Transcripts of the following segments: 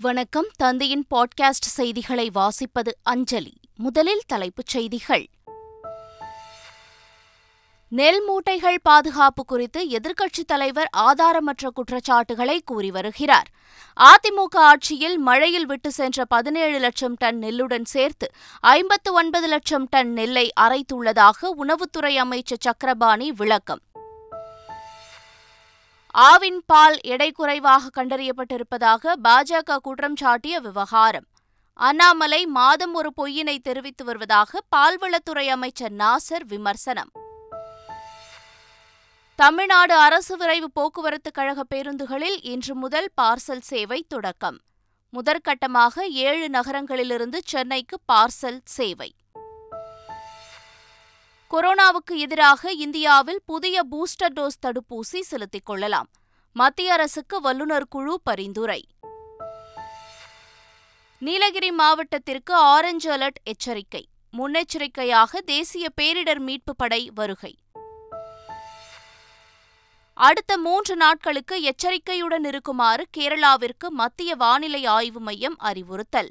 வணக்கம். தந்தையின் பாட்காஸ்ட் செய்திகளை வாசிப்பது அஞ்சலி. முதலில் தலைப்புச் செய்திகள். நெல் மூட்டைகள் பாதுகாப்பு குறித்து எதிர்க்கட்சித் தலைவர் ஆதாரமற்ற குற்றச்சாட்டுகளை கூறி வருகிறார். அதிமுக ஆட்சியில் மழையில் விட்டு சென்ற பதினேழு லட்சம் டன் நெல்லுடன் சேர்த்து ஐம்பத்து ஒன்பது லட்சம் டன் நெல்லை அரைத்துள்ளதாக உணவுத்துறை அமைச்சர் சக்கரபாணி விளக்கம். ஆவின் பால் எடை குறைவாக கண்டறியப்பட்டிருப்பதாக பாஜக குற்றம் சாட்டிய விவகாரம். அண்ணாமலை மாதம் ஒரு பொய்யினை தெரிவித்து வருவதாக பால்வளத்துறை அமைச்சர் நாசர் விமர்சனம். தமிழ்நாடு அரசு விரைவு போக்குவரத்து கழக பேருந்துகளில் இன்று முதல் பார்சல் சேவை தொடக்கம். முதற்கட்டமாக ஏழு நகரங்களிலிருந்து சென்னைக்கு பார்சல் சேவை. கொரோனாவுக்கு எதிராக இந்தியாவில் புதிய பூஸ்டர் டோஸ் தடுப்பூசி செலுத்திக் கொள்ளலாம். மத்திய அரசுக்கு வல்லுநர் குழு பரிந்துரை. நீலகிரி மாவட்டத்திற்கு ஆரஞ்சு அலர்ட் எச்சரிக்கை. முன்னெச்சரிக்கையாக தேசிய பேரிடர் மீட்பு படை வருகை. அடுத்த மூன்று நாட்களுக்கு எச்சரிக்கையுடன் இருக்குமாறு கேரளாவிற்கு மத்திய வானிலை ஆய்வு மையம் அறிவுறுத்தல்.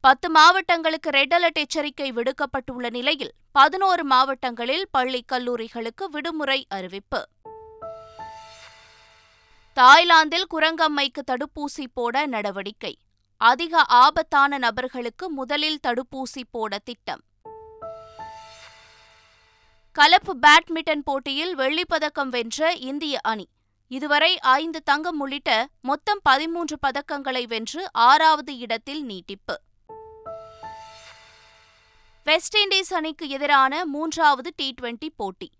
பத்து மாவட்டங்களுக்கு ரெட் அலர்ட் எச்சரிக்கை விடுக்கப்பட்டுள்ள நிலையில் பதினோரு மாவட்டங்களில் பள்ளி கல்லூரிகளுக்கு விடுமுறை அறிவிப்பு. தாய்லாந்தில் குரங்கம்மைக்கு தடுப்பூசி போட நடவடிக்கை. அதிக ஆபத்தான நபர்களுக்கு முதலில் தடுப்பூசி போட திட்டம். கலப்பு பேட்மிண்டன் போட்டியில் வெள்ளிப்பதக்கம் வென்ற இந்திய அணி. இதுவரை ஐந்து தங்கம் உள்ளிட்ட மொத்தம் பதிமூன்று பதக்கங்களை வென்று ஆறாவது இடத்தில் நீட்டிப்பு. வெஸ்ட் இண்டீஸ் அணிக்கு எதிரான மூன்றாவது டி டுவெண்டி போட்டி.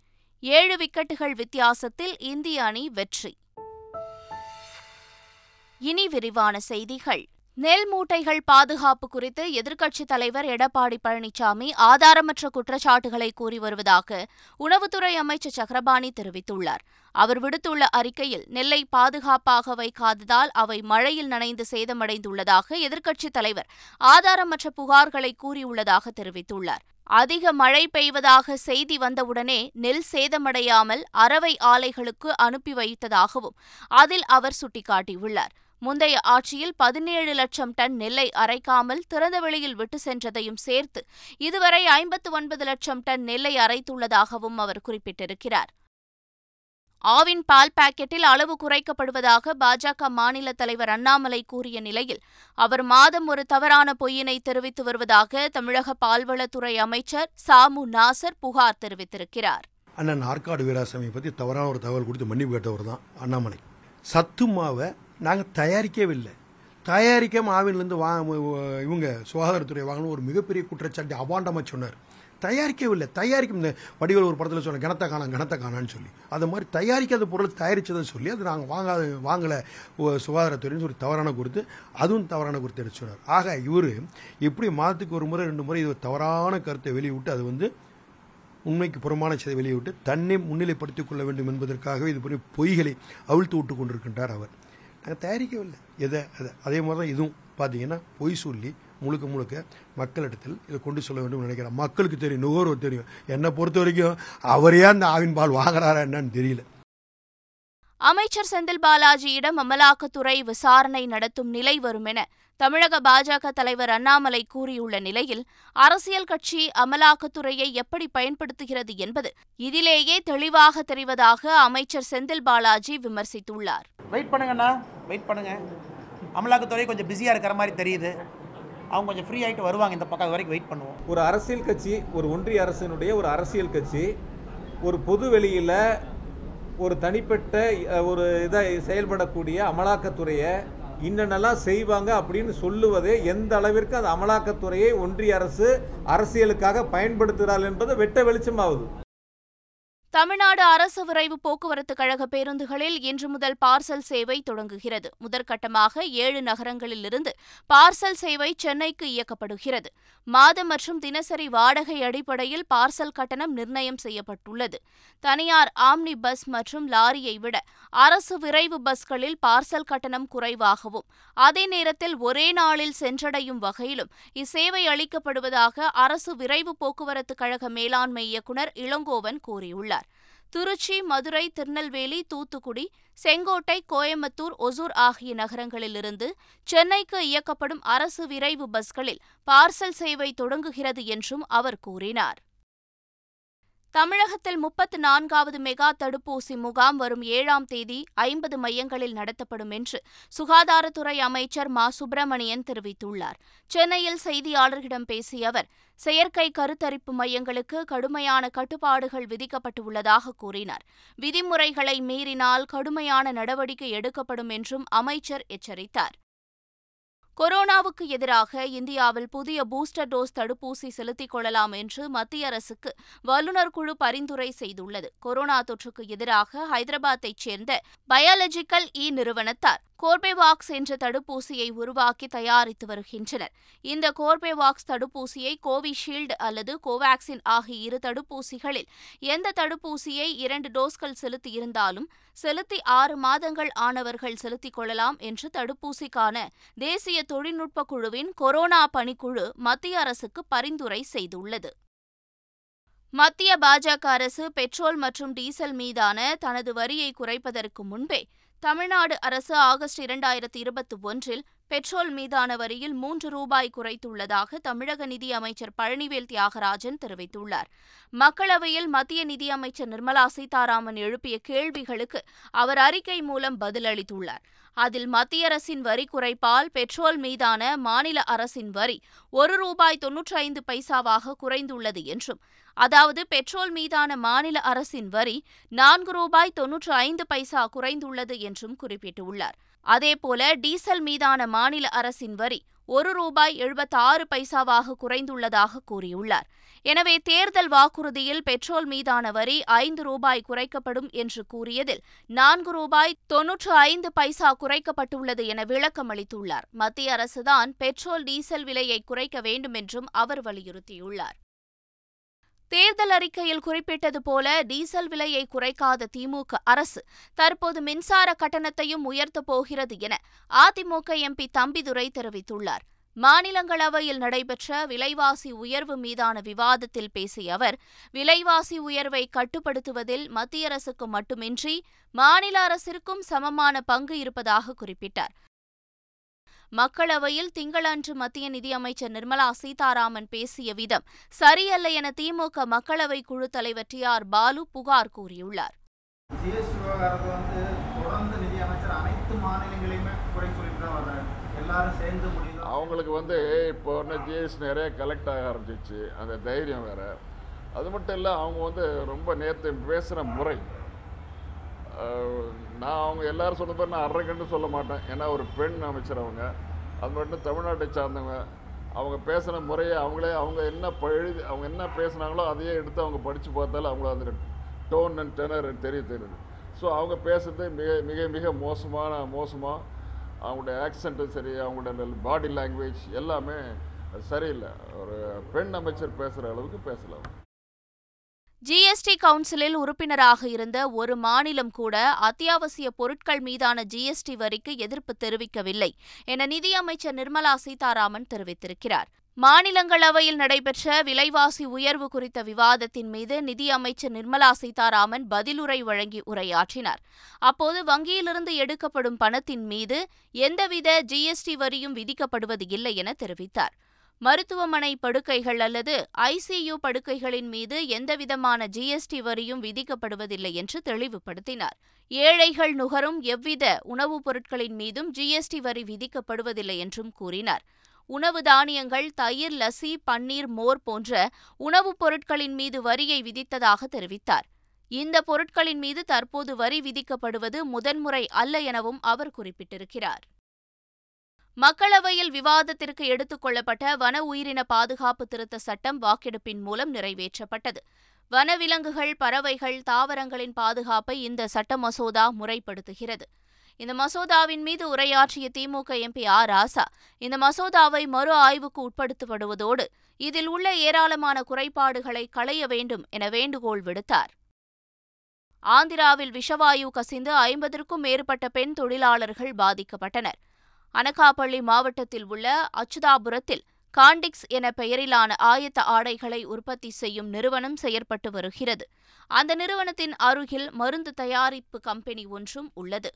ஏழு விக்கெட்டுகள் வித்தியாசத்தில் இந்திய அணி வெற்றி. இனி விரிவான செய்திகள். நெல் மூட்டைகள் பாதுகாப்பு குறித்து எதிர்க்கட்சித் தலைவர் எடப்பாடி பழனிசாமி ஆதாரமற்ற குற்றச்சாட்டுகளை கூறி வருவதாக உணவுத்துறை அமைச்சர் சக்கரபாணி தெரிவித்துள்ளார். அவர் விடுத்துள்ள அறிக்கையில் நெல்லை பாதுகாப்பாக வைக்காததால் அவை மழையில் நனைந்து சேதமடைந்துள்ளதாக எதிர்க்கட்சித் தலைவர் ஆதாரமற்ற புகார்களை கூறியுள்ளதாக தெரிவித்துள்ளார். அதிக மழை பெய்வதாக செய்தி வந்தவுடனே நெல் சேதமடையாமல் அரவை ஆலைகளுக்கு அனுப்பி வைத்ததாகவும் அதில் அவர் சுட்டிக்காட்டியுள்ளார். முந்தைய ஆட்சியில் பதினேழு லட்சம் டன் நெல்லை அரைக்காமல் திறந்த வெளியில் விட்டு சென்றதையும் சேர்த்து இதுவரை ஐம்பத்து ஒன்பது லட்சம் டன் நெல்லை அரைத்துள்ளதாகவும் அவர் குறிப்பிட்டிருக்கிறார். ஆவின் பால் பாக்கெட்டில் அளவு குறைக்கப்படுவதாக பாஜக மாநில தலைவர் அண்ணாமலை கூறிய நிலையில் அவர் மாதம் ஒரு தவறான பொய்யினை தெரிவித்து வருவதாக தமிழக பால்வளத்துறை அமைச்சர் சாமு நாசர் புகார் தெரிவித்திருக்கிறார். அண்ணன் ஆற்காடு வீராசாமி பற்றி தவறான ஒரு தகவல் கொடுத்து மன்னிப்பு கேட்டவர் தான் அண்ணாமலை. சத்து மாவை நாங்கள் தயாரிக்கவே இல்லை தயாரிக்க ஆவின்லேருந்து வா இவங்க சுகாதாரத்துறை வாங்கணும் ஒரு மிகப்பெரிய குற்றச்சாட்டு அவாண்டமாக சொன்னார். தயாரிக்கவில்லை. தயாரிக்கும் இந்த வடிவில் ஒரு படத்தில் சொன்ன கணத்தை காணாம் கணத்தை காணான்னு சொல்லி. அது மாதிரி தயாரிக்காத பொருள் தயாரித்ததை சொல்லி அது நாங்கள் வாங்காத வாங்கலை. சுகாதாரத்துறைன்னு சொல்லி தவறான கொடுத்து அதுவும் தவறான கொடுத்து எடுத்து சொன்னார். ஆக இவர் எப்படி மாதத்துக்கு ஒரு முறை ரெண்டு முறை இது தவறான கருத்தை வெளியிட்டு அது வந்து உண்மைக்கு புறமான செய்தி வெளியிட்டு தன்னை முன்னிலைப்படுத்திக் கொள்ள வேண்டும் என்பதற்காகவே இது போன்ற பொய்களை அவிழ்த்து விட்டு கொண்டிருக்கின்றார் அவர். நாங்கள் தயாரிக்கவில்லை எதை? அதை. அதே மாதிரி தான் இதுவும். பார்த்தீங்கன்னா பொய் சொல்லி முழுக்க முழுக்க மக்களிடத்தில் இதை கொண்டு சொல்ல வேண்டும் நினைக்கிறேன் மக்களுக்கு தெரியும் நுகர்வோர் தெரியும். என்னை பொறுத்த வரைக்கும் அவரே அந்த ஆவின் பால் வாங்குறாரா என்னன்னு தெரியல. அமைச்சர் செந்தில் பாலாஜியிடம் அமலாக்கத்துறை விசாரணை நடத்தும் நிலை வரும் என தமிழக பாஜக தலைவர் அண்ணாமலை கூறியுள்ள நிலையில் அரசியல் கட்சி அமலாக்கத்துறையை எப்படி பயன்படுத்துகிறது என்பது இதிலேயே தெளிவாக தெரிவதாக அமைச்சர் செந்தில் பாலாஜி விமர்சித்துள்ளார். வெயிட் பண்ணுங்கண்ணா வெயிட் பண்ணுங்க. அமலாக்கத்துறை கொஞ்சம் பிஸியாக இருக்கிற மாதிரி தெரியுது. அவங்க கொஞ்சம் ஃப்ரீ ஆகிட்டு வருவாங்க இந்த பக்கம் வரைக்கும் வெயிட் பண்ணுவோம். ஒரு அரசியல் கட்சி ஒரு ஒன்றிய அரசினுடைய ஒரு அரசியல் கட்சி ஒரு பொது வெளியில் ஒரு தனிப்பட்ட ஒரு இதை செயல்படக்கூடிய அமலாக்கத்துறையை இன்னென்னலாம் செய்வாங்க அப்படின்னு சொல்லுவதே எந்த அளவிற்கு அந்த அமலாக்கத்துறையை ஒன்றிய அரசு அரசியலுக்காக பயன்படுத்துகிறாள் என்பது வெட்ட வெளிச்சமாகுது தமிழ்நாடு அரசு விரைவு போக்குவரத்து கழக பேருந்துகளில் இன்று முதல் பார்சல் சேவை தொடங்குகிறது. முதற்கட்டமாக ஏழு நகரங்களிலிருந்து பார்சல் சேவை சென்னைக்கு இயக்கப்படுகிறது. மாதம் மற்றும் தினசரி வாடகை அடிப்படையில் பார்சல் கட்டணம் நிர்ணயம் செய்யப்பட்டுள்ளது. தனியார் ஆம்னி பஸ் மற்றும் லாரியை விட அரசு விரைவு பஸ்களில் பார்சல் கட்டணம் குறைவாகவும் அதே நேரத்தில் ஒரே நாளில் சென்றடையும் வகையிலும் இச்சேவை அளிக்கப்படுவதாக அரசு விரைவு போக்குவரத்து கழக மேலாண்மை இயக்குநர் இளங்கோவன் கூறியுள்ளார். திருச்சி மதுரை திருநெல்வேலி தூத்துக்குடி செங்கோட்டை கோயம்புத்தூர் ஒசூர் ஆகிய நகரங்களிலிருந்து சென்னைக்கு இயக்கப்படும் அரசு விரைவு பஸ்களில் பார்சல் சேவை தொடங்குகிறது என்றும் அவர் கூறினார். தமிழகத்தில் முப்பத்து நான்காவது மெகா தடுப்பூசி முகாம் வரும் ஏழாம் தேதி ஐம்பது மையங்களில் நடத்தப்படும் என்று சுகாதாரத்துறை அமைச்சர் மா. சுப்பிரமணியன் தெரிவித்துள்ளார். சென்னையில் செய்தியாளர்களிடம் பேசிய அவர் செயற்கை கருத்தரிப்பு மையங்களுக்கு கடுமையான கட்டுப்பாடுகள் விதிக்கப்பட்டுள்ளதாக கூறினார். விதிமுறைகளை மீறினால் கடுமையான நடவடிக்கை எடுக்கப்படும் என்றும் அமைச்சர் எச்சரித்தார். கொரோனாவுக்கு எதிராக இந்தியாவில் புதிய பூஸ்டர் டோஸ் தடுப்பூசி செலுத்திக் கொள்ளலாம் என்று மத்திய அரசுக்கு வல்லுநர் குழு பரிந்துரை செய்துள்ளது. கொரோனா தொற்றுக்கு எதிராக ஹைதராபாத்தைச் சேர்ந்த பயாலஜிக்கல் இ நிறுவனத்தார். கோர்பேவாக்ஸ் என்ற தடுப்பூசியை உருவாக்கி தயாரித்து வருகின்றனர். இந்த கோர்பேவாக்ஸ் தடுப்பூசியை கோவிஷீல்டு அல்லது கோவாக்சின் ஆகிய இரு தடுப்பூசிகளில் எந்த தடுப்பூசியை இரண்டு டோஸ்கள் செலுத்தியிருந்தாலும் செலுத்தி ஆறு மாதங்கள் ஆனவர்கள் செலுத்திக் கொள்ளலாம் என்று தடுப்பூசிக்கான தேசிய தொழில்நுட்ப குழுவின் கொரோனா பணிக்குழு மத்திய அரசுக்கு பரிந்துரை செய்துள்ளது. மத்திய பாஜக அரசு பெட்ரோல் மற்றும் டீசல் மீதான தனது வரியை குறைப்பதற்கு முன்பே தமிழ்நாடு அரசு ஆகஸ்ட் இரண்டாயிரத்தி இருபத்தி ஒன்றில் பெட்ரோல் மீதான வரியில் மூன்று ரூபாய் குறைத்துள்ளதாக தமிழக நிதியமைச்சர் பழனிவேல் தியாகராஜன் தெரிவித்துள்ளார். மக்களவையில் மத்திய நிதியமைச்சர் நிர்மலா சீதாராமன் எழுப்பிய கேள்விகளுக்கு அவர் அறிக்கை மூலம் பதிலளித்துள்ளார். அதில் மத்திய அரசின் வரி குறைப்பால் பெட்ரோல் மீதான மாநில அரசின் வரி ஒரு ரூபாய் தொன்னூற்றி ஐந்து பைசாவாக குறைந்துள்ளது என்றும் அதாவது பெட்ரோல் மீதான மாநில அரசின் வரி நான்கு ரூபாய் தொன்னூற்று ஐந்து பைசா குறைந்துள்ளது என்றும் குறிப்பிட்டுள்ளார். அதேபோல டீசல் மீதான மாநில அரசின் வரி ஒரு ரூபாய் எழுபத்தாறு பைசாவாக குறைந்துள்ளதாக கூறியுள்ளார். எனவே தேர்தல் வாக்குறுதியில் பெட்ரோல் மீதான வரி ஐந்து ரூபாய் குறைக்கப்படும் என்று கூறியதில் நான்கு ரூபாய் தொன்னூற்று ஐந்து பைசா குறைக்கப்பட்டுள்ளது என விளக்கம் அளித்துள்ளார். மத்திய அரசுதான் பெட்ரோல் டீசல் விலையை குறைக்க வேண்டும் என்றும் அவர் வலியுறுத்தியுள்ளார். தேர்தல் அறிக்கையில் குறிப்பிட்டது போல டீசல் விலையை குறைக்காத திமுக அரசு தற்போது மின்சார கட்டணத்தையும் உயர்த்தப் போகிறது என அதிமுக எம்பி தம்பிதுரை தெரிவித்துள்ளார். மாநிலங்களவையில் நடைபெற்ற விலைவாசி உயர்வு மீதான விவாதத்தில் பேசிய அவர் விலைவாசி உயர்வை கட்டுப்படுத்துவதில் மத்திய அரசுக்கு மட்டுமின்றி மாநில அரசிற்கும் சமமான பங்கு இருப்பதாக குறிப்பிட்டார். மக்களவையில் திங்களன்று மத்திய நிதியமைச்சர் நிர்மலா சீதாராமன் பேசிய விதம் சரியல்ல என திமுக மக்களவை குழு தலைவர் டி ஆர் பாலு புகார் கூறியுள்ளார். அவங்களுக்கு வந்து இப்போ ஒன்று ஜிஎஸ்டி நிறைய கலெக்ட் ஆக ஆரம்பிச்சிச்சு. அந்த தைரியம் வேற. அது மட்டும் இல்லை அவங்க வந்து ரொம்ப நேற்று பேசுகிற முறை நான் அவங்க எல்லாரும் சொன்ன பேர் நான் அரைக்கண்டு சொல்ல மாட்டேன். ஏன்னா ஒரு பெண் அமைச்சர் அவங்க. அது மட்டும் தமிழ்நாட்டை சார்ந்தவங்க. அவங்க பேசுகிற முறையை அவங்களே அவங்க என்ன ப- எழுதி அவங்க என்ன பேசுனாங்களோ அதையே எடுத்து அவங்க படித்து பார்த்தாலும் அவங்கள அந்த டோன் அண்ட் டெனர் தெரிய தெரியுது. ஸோ அவங்க பேசுறது மிக மிக மிக மோசமான மோசமாக அவங்களுடைய ஆக்சண்ட்டும் சரி அவங்களுடைய பாடி லாங்குவேஜ் எல்லாமே அது சரியில்லை. ஒரு பெண் அமைச்சர் பேசுகிற அளவுக்கு பேசலாம் ஜிஎஸ்டி கவுன்சிலில் உறுப்பினராக இருந்த ஒரு மாநிலம் கூட அத்தியாவசிய பொருட்கள் மீதான ஜிஎஸ்டி வரிக்கு எதிர்ப்பு தெரிவிக்கவில்லை என நிதியமைச்சர் நிர்மலா சீதாராமன் தெரிவித்திருக்கிறார். மாநிலங்களவையில் நடைபெற்ற விலைவாசி உயர்வு குறித்த விவாதத்தின் மீது நிதியமைச்சர் நிர்மலா சீதாராமன் பதிலுரை வழங்கி உரையாற்றினார். அப்போது வங்கியிலிருந்து எடுக்கப்படும் பணத்தின் மீது எந்தவித ஜிஎஸ்டி வரியும் விதிக்கப்படுவது இல்லை என தெரிவித்தார். மருத்துவமனை படுக்கைகள் அல்லது ஐசியு படுக்கைகளின் மீது எந்தவிதமான ஜிஎஸ்டி வரியும் விதிக்கப்படுவதில்லை என்று தெளிவுபடுத்தினார். ஏழைகள் நுகரும் எவ்வித உணவுப் பொருட்களின் மீதும் ஜிஎஸ்டி வரி விதிக்கப்படுவதில்லை என்றும் கூறினார். உணவு தானியங்கள் தயிர் லசி பன்னீர் மோர் போன்ற உணவுப் பொருட்களின் மீது வரியை விதித்ததாக தெரிவித்தார். இந்த பொருட்களின் மீது தற்போது வரி விதிக்கப்படுவது முதன்முறை அல்ல எனவும் அவர் குறிப்பிட்டிருக்கிறார். மக்களவையில் விவாதத்திற்கு எடுத்துக் கொள்ளப்பட்ட வன உயிரின பாதுகாப்பு திருத்த சட்டம் வாக்கெடுப்பின் மூலம் நிறைவேற்றப்பட்டது. வனவிலங்குகள் பறவைகள் தாவரங்களின் பாதுகாப்பை இந்த சட்ட மசோதா முறைப்படுத்துகிறது. இந்த மசோதாவின் மீது உரையாற்றிய திமுக எம்பி ஆர் ராசா இந்த மசோதாவை மறு ஆய்வுக்கு உட்படுத்தப்படுவதோடு இதில் உள்ள ஏராளமான குறைபாடுகளை களைய வேண்டும் என வேண்டுகோள் விடுத்தார். ஆந்திராவில் விஷவாயு கசிந்து ஐம்பதற்கும் மேற்பட்ட பெண் தொழிலாளர்கள் பாதிக்கப்பட்டனர். அனகாப்பள்ளி மாவட்டத்தில் உள்ள அச்சுதாபுரத்தில் காண்டிக்ஸ் என பெயரிலான ஆயத்த ஆடைகளை உற்பத்தி செய்யும் நிறுவனம் செயற்பட்டு வருகிறது. அந்த நிறுவனத்தின் அருகில் மருந்து தயாரிப்பு கம்பெனி ஒன்றும் உள்ளது.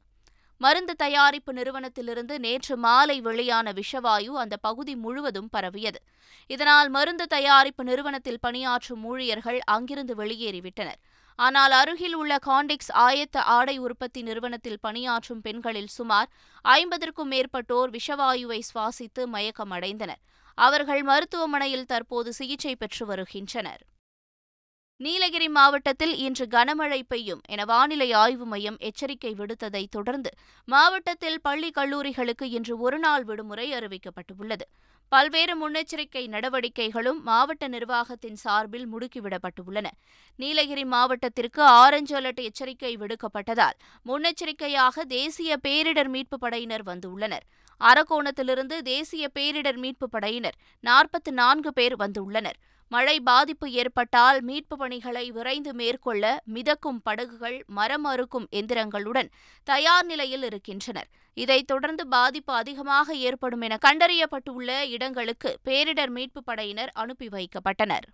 மருந்து தயாரிப்பு நிறுவனத்திலிருந்து நேற்று மாலை வெளியான விஷவாயு அந்த பகுதி முழுவதும் பரவியது. இதனால் மருந்து தயாரிப்பு நிறுவனத்தில் பணியாற்றும் ஊழியர்கள் அங்கிருந்து வெளியேறிவிட்டனர். ஆனால் அருகில் உள்ள காண்டிக்ஸ் ஆயத்த ஆடை உற்பத்தி நிறுவனத்தில் பணியாற்றும் பெண்களில் சுமார் ஐம்பதற்கும் மேற்பட்டோர் விஷவாயுவை சுவாசித்து மயக்கமடைந்தனர். அவர்கள் மருத்துவமனையில் தற்போது சிகிச்சை பெற்று வருகின்றனர். நீலகிரி மாவட்டத்தில் இன்று கனமழை பெய்யும் என வானிலை ஆய்வு மையம் எச்சரிக்கை விடுத்ததை தொடர்ந்து மாவட்டத்தில் பள்ளி கல்லூரிகளுக்கு இன்று ஒருநாள் விடுமுறை அறிவிக்கப்பட்டுள்ளது. பல்வேறு முன்னெச்சரிக்கை நடவடிக்கைகளும் மாவட்ட நிர்வாகத்தின் சார்பில் முடுக்கிவிடப்பட்டுள்ளன. நீலகிரி மாவட்டத்திற்கு ஆரஞ்சு அலர்ட் எச்சரிக்கை விடுக்கப்பட்டதால் முன்னெச்சரிக்கையாக தேசிய பேரிடர் மீட்புப் படையினர் வந்துள்ளனர். அரக்கோணத்திலிருந்து தேசிய பேரிடர் மீட்புப் படையினர் நாற்பத்து நான்கு பேர் வந்துள்ளனர். மழை பாதிப்பு ஏற்பட்டால் மீட்பு பணிகளை விரைந்து மேற்கொள்ள மிதக்கும் படகுகள் மரம் அறுக்கும் எந்திரங்களுடன் தயார் நிலையில் இருக்கின்றனர். இதைத் தொடர்ந்து பாதிப்பு அதிகமாக ஏற்படும் என கண்டறியப்பட்டுள்ள இடங்களுக்கு பேரிடர் மீட்புப் படையினர் அனுப்பி வைக்கப்பட்டனர்.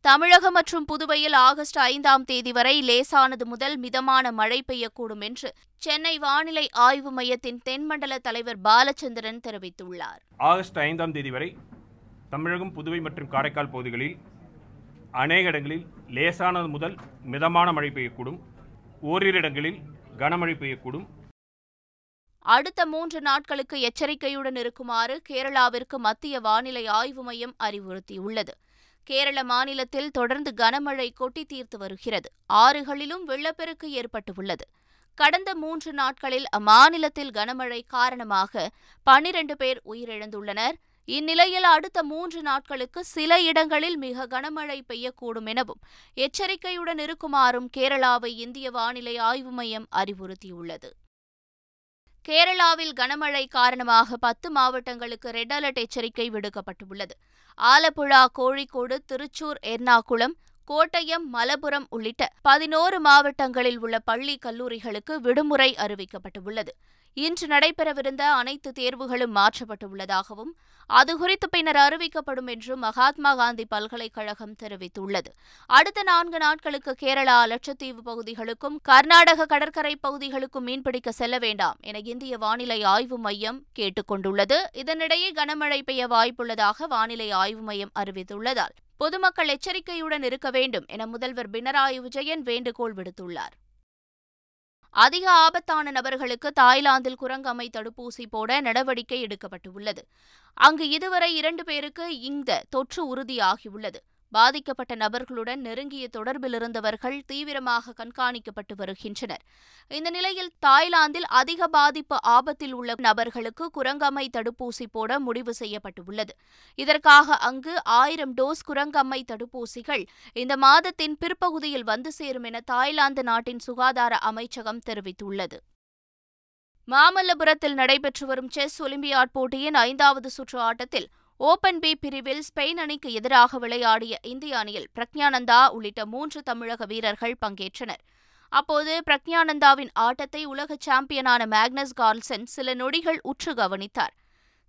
தமிழகம் மற்றும் புதுவையில் ஆகஸ்ட் ஐந்தாம் தேதி வரை லேசானது முதல் மிதமான மழை பெய்யக்கூடும் என்று சென்னை வானிலை ஆய்வு மையத்தின் தென்மண்டல தலைவர் பாலச்சந்திரன் தெரிவித்துள்ளார். ஆகஸ்ட் ஐந்தாம் தேதி வரை தமிழகம் புதுவை மற்றும் காரைக்கால் பகுதிகளில் அநேக இடங்களில் லேசானது முதல் மிதமான மழை பெய்யக்கூடும். ஓரிரு இடங்களில் கனமழை பெய்யக்கூடும். அடுத்த மூன்று நாட்களுக்கு எச்சரிக்கையுடன் இருக்குமாறு கேரளாவிற்கு மத்திய வானிலை ஆய்வு மையம் அறிவுறுத்தியுள்ளது. கேரள மாநிலத்தில் தொடர்ந்து கனமழை கொட்டி தீர்த்து வருகிறது. ஆறுகளிலும் வெள்ளப்பெருக்கு ஏற்பட்டுள்ளது. கடந்த மூன்று நாட்களில் அம்மாநிலத்தில் கனமழை காரணமாக பன்னிரண்டு பேர் உயிரிழந்துள்ளனர். இந்நிலையில் அடுத்த மூன்று நாட்களுக்கு சில இடங்களில் மிக கனமழை பெய்யக்கூடும் எனவும் எச்சரிக்கையுடன் இருக்குமாறும் கேரளாவை இந்திய வானிலை ஆய்வு மையம் அறிவுறுத்தியுள்ளது. கேரளாவில் கனமழை காரணமாக பத்து மாவட்டங்களுக்கு ரெட் அலர்ட் எச்சரிக்கை விடுக்கப்பட்டுள்ளது. ஆலப்புழா கோழிக்கோடு திருச்சூர் எர்ணாகுளம் கோட்டயம் மலப்புரம் உள்ளிட்ட பதினோரு மாவட்டங்களில் உள்ள பள்ளி கல்லூரிகளுக்கு விடுமுறை அறிவிக்கப்பட்டுள்ளது. இன்று நடைபெறவிருந்த அனைத்து தேர்வுகளும் மாற்றப்பட்டுள்ளதாகவும் அது குறித்து பின்னர் அறிவிக்கப்படும் என்றும் மகாத்மா காந்தி பல்கலைக்கழகம் தெரிவித்துள்ளது. அடுத்த நான்கு நாட்களுக்கு கேரளா லட்சத்தீவு பகுதிகளுக்கும் கர்நாடக கடற்கரை பகுதிகளுக்கும் மீன்பிடிக்க செல்ல வேண்டாம் என இந்திய வானிலை ஆய்வு மையம் கேட்டுக் கொண்டுள்ளது. இதனிடையே கனமழை பெய்ய வாய்ப்புள்ளதாக வானிலை ஆய்வு மையம் அறிவித்துள்ளதால் பொதுமக்கள் எச்சரிக்கையுடன் இருக்க வேண்டும் என முதல்வர் பினராயி விஜயன் வேண்டுகோள் விடுத்துள்ளார். அதிக ஆபத்தான நபர்களுக்கு தாய்லாந்தில் குரங்கம்மை தடுப்பூசி போட நடவடிக்கை எடுக்கப்பட்டுள்ளது. அங்கு இதுவரை இரண்டு பேருக்கு இந்த தொற்று உறுதியாகியுள்ளது. பாதிக்கப்பட்ட நபர்களுடன் நெருங்கிய தொடர்பில் இருந்தவர்கள் தீவிரமாக கண்காணிக்கப்பட்டு வருகின்றனர். இந்த நிலையில் தாய்லாந்தில் அதிக பாதிப்பு ஆபத்தில் உள்ள நபர்களுக்கு குரங்கம்மை தடுப்பூசி போட முடிவு செய்யப்பட்டுள்ளது. இதற்காக அங்கு ஆயிரம் டோஸ் குரங்கம்மை தடுப்பூசிகள் இந்த மாதத்தின் பிற்பகுதியில் வந்து சேரும் என தாய்லாந்து நாட்டின் சுகாதார அமைச்சகம் தெரிவித்துள்ளது. மாமல்லபுரத்தில் நடைபெற்று வரும் செஸ் ஒலிம்பியாட் போட்டியின் ஐந்தாவது சுற்று ஆட்டத்தில் ஓபன் பி பிரிவில் ஸ்பெயின் அணிக்கு எதிராக விளையாடிய இந்திய அணியில் பிரக்ஞானந்தா உள்ளிட்ட மூன்று தமிழக வீரர்கள் பங்கேற்றனர். அப்போது பிரக்ஞானந்தாவின் ஆட்டத்தை உலக சாம்பியனான மேக்னஸ் கார்ல்சன் சில நொடிகள் உற்று கவனித்தார்.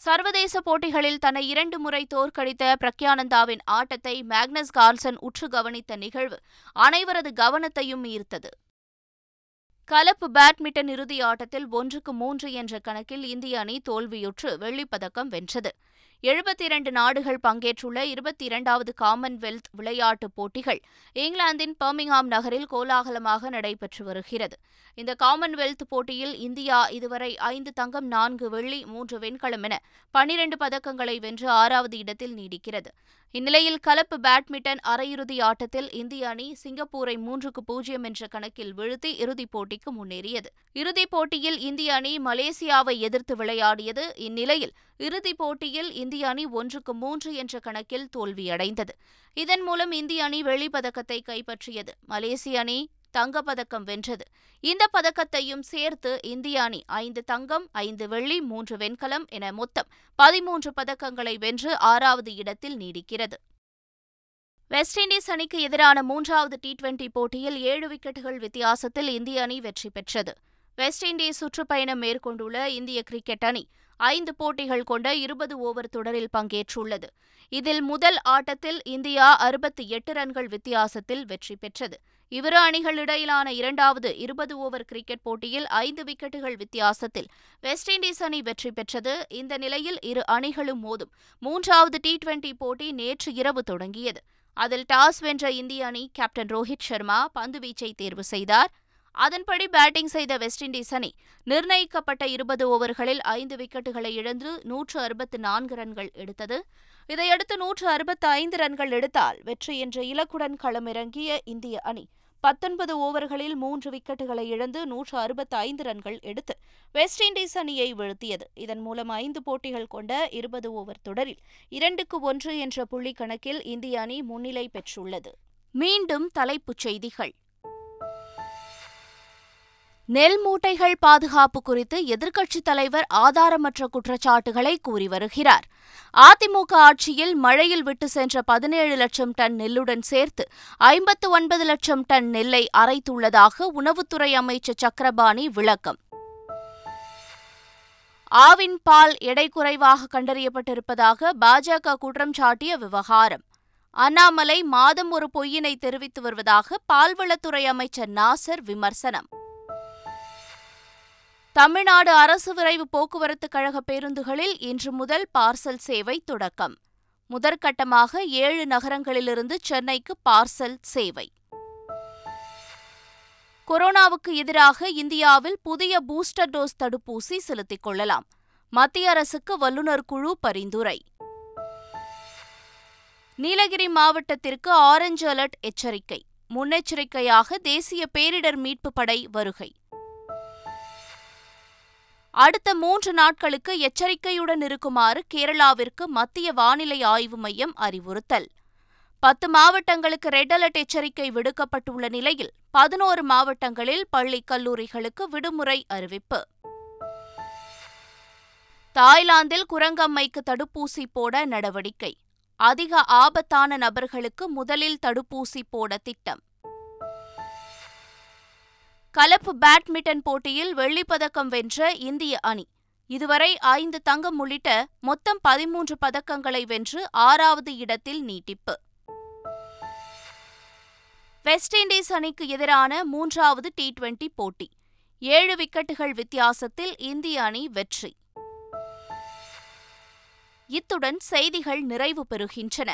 சர்வதேச போட்டிகளில் தன்னை இரண்டு முறை தோற்கடித்த பிரக்யானந்தாவின் ஆட்டத்தை மேக்னஸ் கார்ல்சன் உற்று கவனித்த நிகழ்வு அனைவரது கவனத்தையும் ஈர்த்தது. கலப்பு பேட்மிண்டன் இறுதி ஆட்டத்தில் ஒன்றுக்கு மூன்று என்ற கணக்கில் இந்திய அணி தோல்வியுற்று வெள்ளிப்பதக்கம் வென்றது. எழுபத்தி இரண்டு நாடுகள் பங்கேற்றுள்ள இருபத்தி இரண்டாவது காமன்வெல்த் விளையாட்டுப் போட்டிகள் இங்கிலாந்தின் பர்மிங்ஹாம் நகரில் கோலாகலமாக நடைபெற்று வருகிறது. இந்த காமன்வெல்த் போட்டியில் இந்தியா இதுவரை ஐந்து தங்கம் நான்கு வெள்ளி மூன்று வெண்கலம் என பனிரண்டு பதக்கங்களை வென்று ஆறாவது இடத்தில் நீடிக்கிறது. இந்நிலையில் கலப்பு பேட்மிண்டன் அரையிறுதி ஆட்டத்தில் இந்திய அணி சிங்கப்பூரை மூன்றுக்கு பூஜ்ஜியம் என்ற கணக்கில் வீழ்த்தி இறுதிப் போட்டிக்கு முன்னேறியது. இறுதிப் போட்டியில் இந்திய அணி மலேசியாவை எதிர்த்து விளையாடியது. இந்நிலையில் இறுதிப் போட்டியில் இந்திய அணி ஒன்றுக்கு மூன்று என்ற கணக்கில் தோல்வியடைந்தது. இதன் மூலம் இந்திய அணி வெள்ளிப்பதக்கத்தை கைப்பற்றியது. மலேசிய அணி தங்கப்பதக்கம் வென்றது. இந்த பதக்கத்தையும் சேர்த்து இந்திய அணி ஐந்து தங்கம் ஐந்து வெள்ளி மூன்று வெண்கலம் என மொத்தம் பதிமூன்று பதக்கங்களை வென்று ஆறாவது இடத்தில் நீடிக்கிறது. வெஸ்ட் இண்டீஸ் அணிக்கு எதிரான மூன்றாவது டி டுவெண்டி போட்டியில் ஏழு விக்கெட்டுகள் வித்தியாசத்தில் இந்திய அணி வெற்றி பெற்றது. வெஸ்ட் இண்டீஸ் சுற்றுப்பயணம் மேற்கொண்டுள்ள இந்திய கிரிக்கெட் அணி ஐந்து போட்டிகள் கொண்ட இருபது ஓவர் தொடரில் பங்கேற்றுள்ளது. இதில் முதல் ஆட்டத்தில் இந்தியா அறுபத்தி எட்டு ரன்கள் வித்தியாசத்தில் வெற்றி பெற்றது. இவ்விரு அணிகளிடையிலான இரண்டாவது இருபது ஓவர் கிரிக்கெட் போட்டியில் ஐந்து விக்கெட்டுகள் வித்தியாசத்தில் வெஸ்ட் இண்டீஸ் அணி வெற்றி பெற்றது. இந்த நிலையில் இரு அணிகளும் மோதும். மூன்றாவது டி டுவெண்டி போட்டி நேற்று இரவு தொடங்கியது. அதில் டாஸ் வென்ற இந்திய அணி கேப்டன் ரோஹித் சர்மா பந்துவீச்சை தேர்வு செய்தார். அதன்படி பேட்டிங் செய்த வெஸ்ட் இண்டீஸ் அணி நிர்ணயிக்கப்பட்ட இருபது ஓவர்களில் ஐந்து விக்கெட்டுகளை இழந்து நூற்று அறுபத்து நான்கு ரன்கள் எடுத்தது. இதையடுத்து நூற்று அறுபத்து ஐந்து ரன்கள் எடுத்தால் வெற்றி என்ற இலக்குடன் களமிறங்கிய இந்திய அணி பத்தொன்பது ஓவர்களில் மூன்று விக்கெட்டுகளை இழந்து நூற்று அறுபத்து ஐந்து ரன்கள் எடுத்து வெஸ்ட் இண்டீஸ் அணியை வீழ்த்தியது. இதன் மூலம் ஐந்து போட்டிகள் கொண்ட இருபது ஓவர் தொடரில் இரண்டுக்கு ஒன்று என்ற புள்ளி கணக்கில் இந்திய அணி முன்னிலை பெற்றுள்ளது. மீண்டும் தலைப்புச் செய்திகள். நெல் மூட்டைகள் பாதுகாப்பு குறித்து எதிர்க்கட்சித் தலைவர் ஆதாரமற்ற குற்றச்சாட்டுகளை கூறி வருகிறார். அதிமுக ஆட்சியில் மழையில் விட்டு சென்ற பதினேழு லட்சம் டன் நெல்லுடன் சேர்த்து ஐம்பத்து ஒன்பது லட்சம் டன் நெல்லை அரைத்துள்ளதாக உணவுத்துறை அமைச்சர் சக்கரபாணி விளக்கம். ஆவின் பால் எடை குறைவாக கண்டறியப்பட்டிருப்பதாக பாஜக குற்றம் சாட்டிய விவகாரம். அண்ணாமலை மாதம் ஒரு பொய்யினை தெரிவித்து வருவதாக பால்வளத்துறை அமைச்சர் நாசர் விமர்சனம். தமிழ்நாடு அரசு விரைவு போக்குவரத்து கழக பேருந்துகளில் இன்று முதல் பார்சல் சேவை தொடக்கம். முதற்கட்டமாக ஏழு நகரங்களிலிருந்து சென்னைக்கு பார்சல் சேவை. கொரோனாவுக்கு எதிராக இந்தியாவில் புதிய பூஸ்டர் டோஸ் தடுப்பூசி செலுத்திக் கொள்ளலாம். மத்திய அரசுக்கு வல்லுநர் குழு பரிந்துரை. நீலகிரி மாவட்டத்திற்கு ஆரஞ்சு அலர்ட் எச்சரிக்கை. முன்னெச்சரிக்கையாக தேசிய பேரிடர் மீட்பு படை வருகை. அடுத்த மூன்று நாட்களுக்கு எச்சரிக்கையுடன் இருக்குமாறு கேரளாவிற்கு மத்திய வானிலை ஆய்வு மையம் அறிவுறுத்தல். பத்து மாவட்டங்களுக்கு ரெட் அலர்ட் எச்சரிக்கை விடுக்கப்பட்டுள்ள நிலையில் பதினோரு மாவட்டங்களில் பள்ளி கல்லூரிகளுக்கு விடுமுறை அறிவிப்பு. தாய்லாந்தில் குரங்கம்மைக்கு தடுப்பூசி போட நடவடிக்கை. அதிக ஆபத்தான நபர்களுக்கு முதலில் தடுப்பூசி போட திட்டம். கலப்பு பேட்மிண்டன் போட்டியில் வெள்ளிப்பதக்கம் வென்ற இந்திய அணி. இதுவரை ஐந்து தங்கம் உள்ளிட்ட மொத்தம் பதிமூன்று பதக்கங்களை வென்று ஆறாவது இடத்தில் நீட்டிப்பு. வெஸ்ட் இண்டீஸ் அணிக்கு எதிரான மூன்றாவது டி டுவெண்டி போட்டி. ஏழு விக்கெட்டுகள் வித்தியாசத்தில் இந்திய அணி வெற்றி. இத்துடன் செய்திகள் நிறைவு பெறுகின்றன.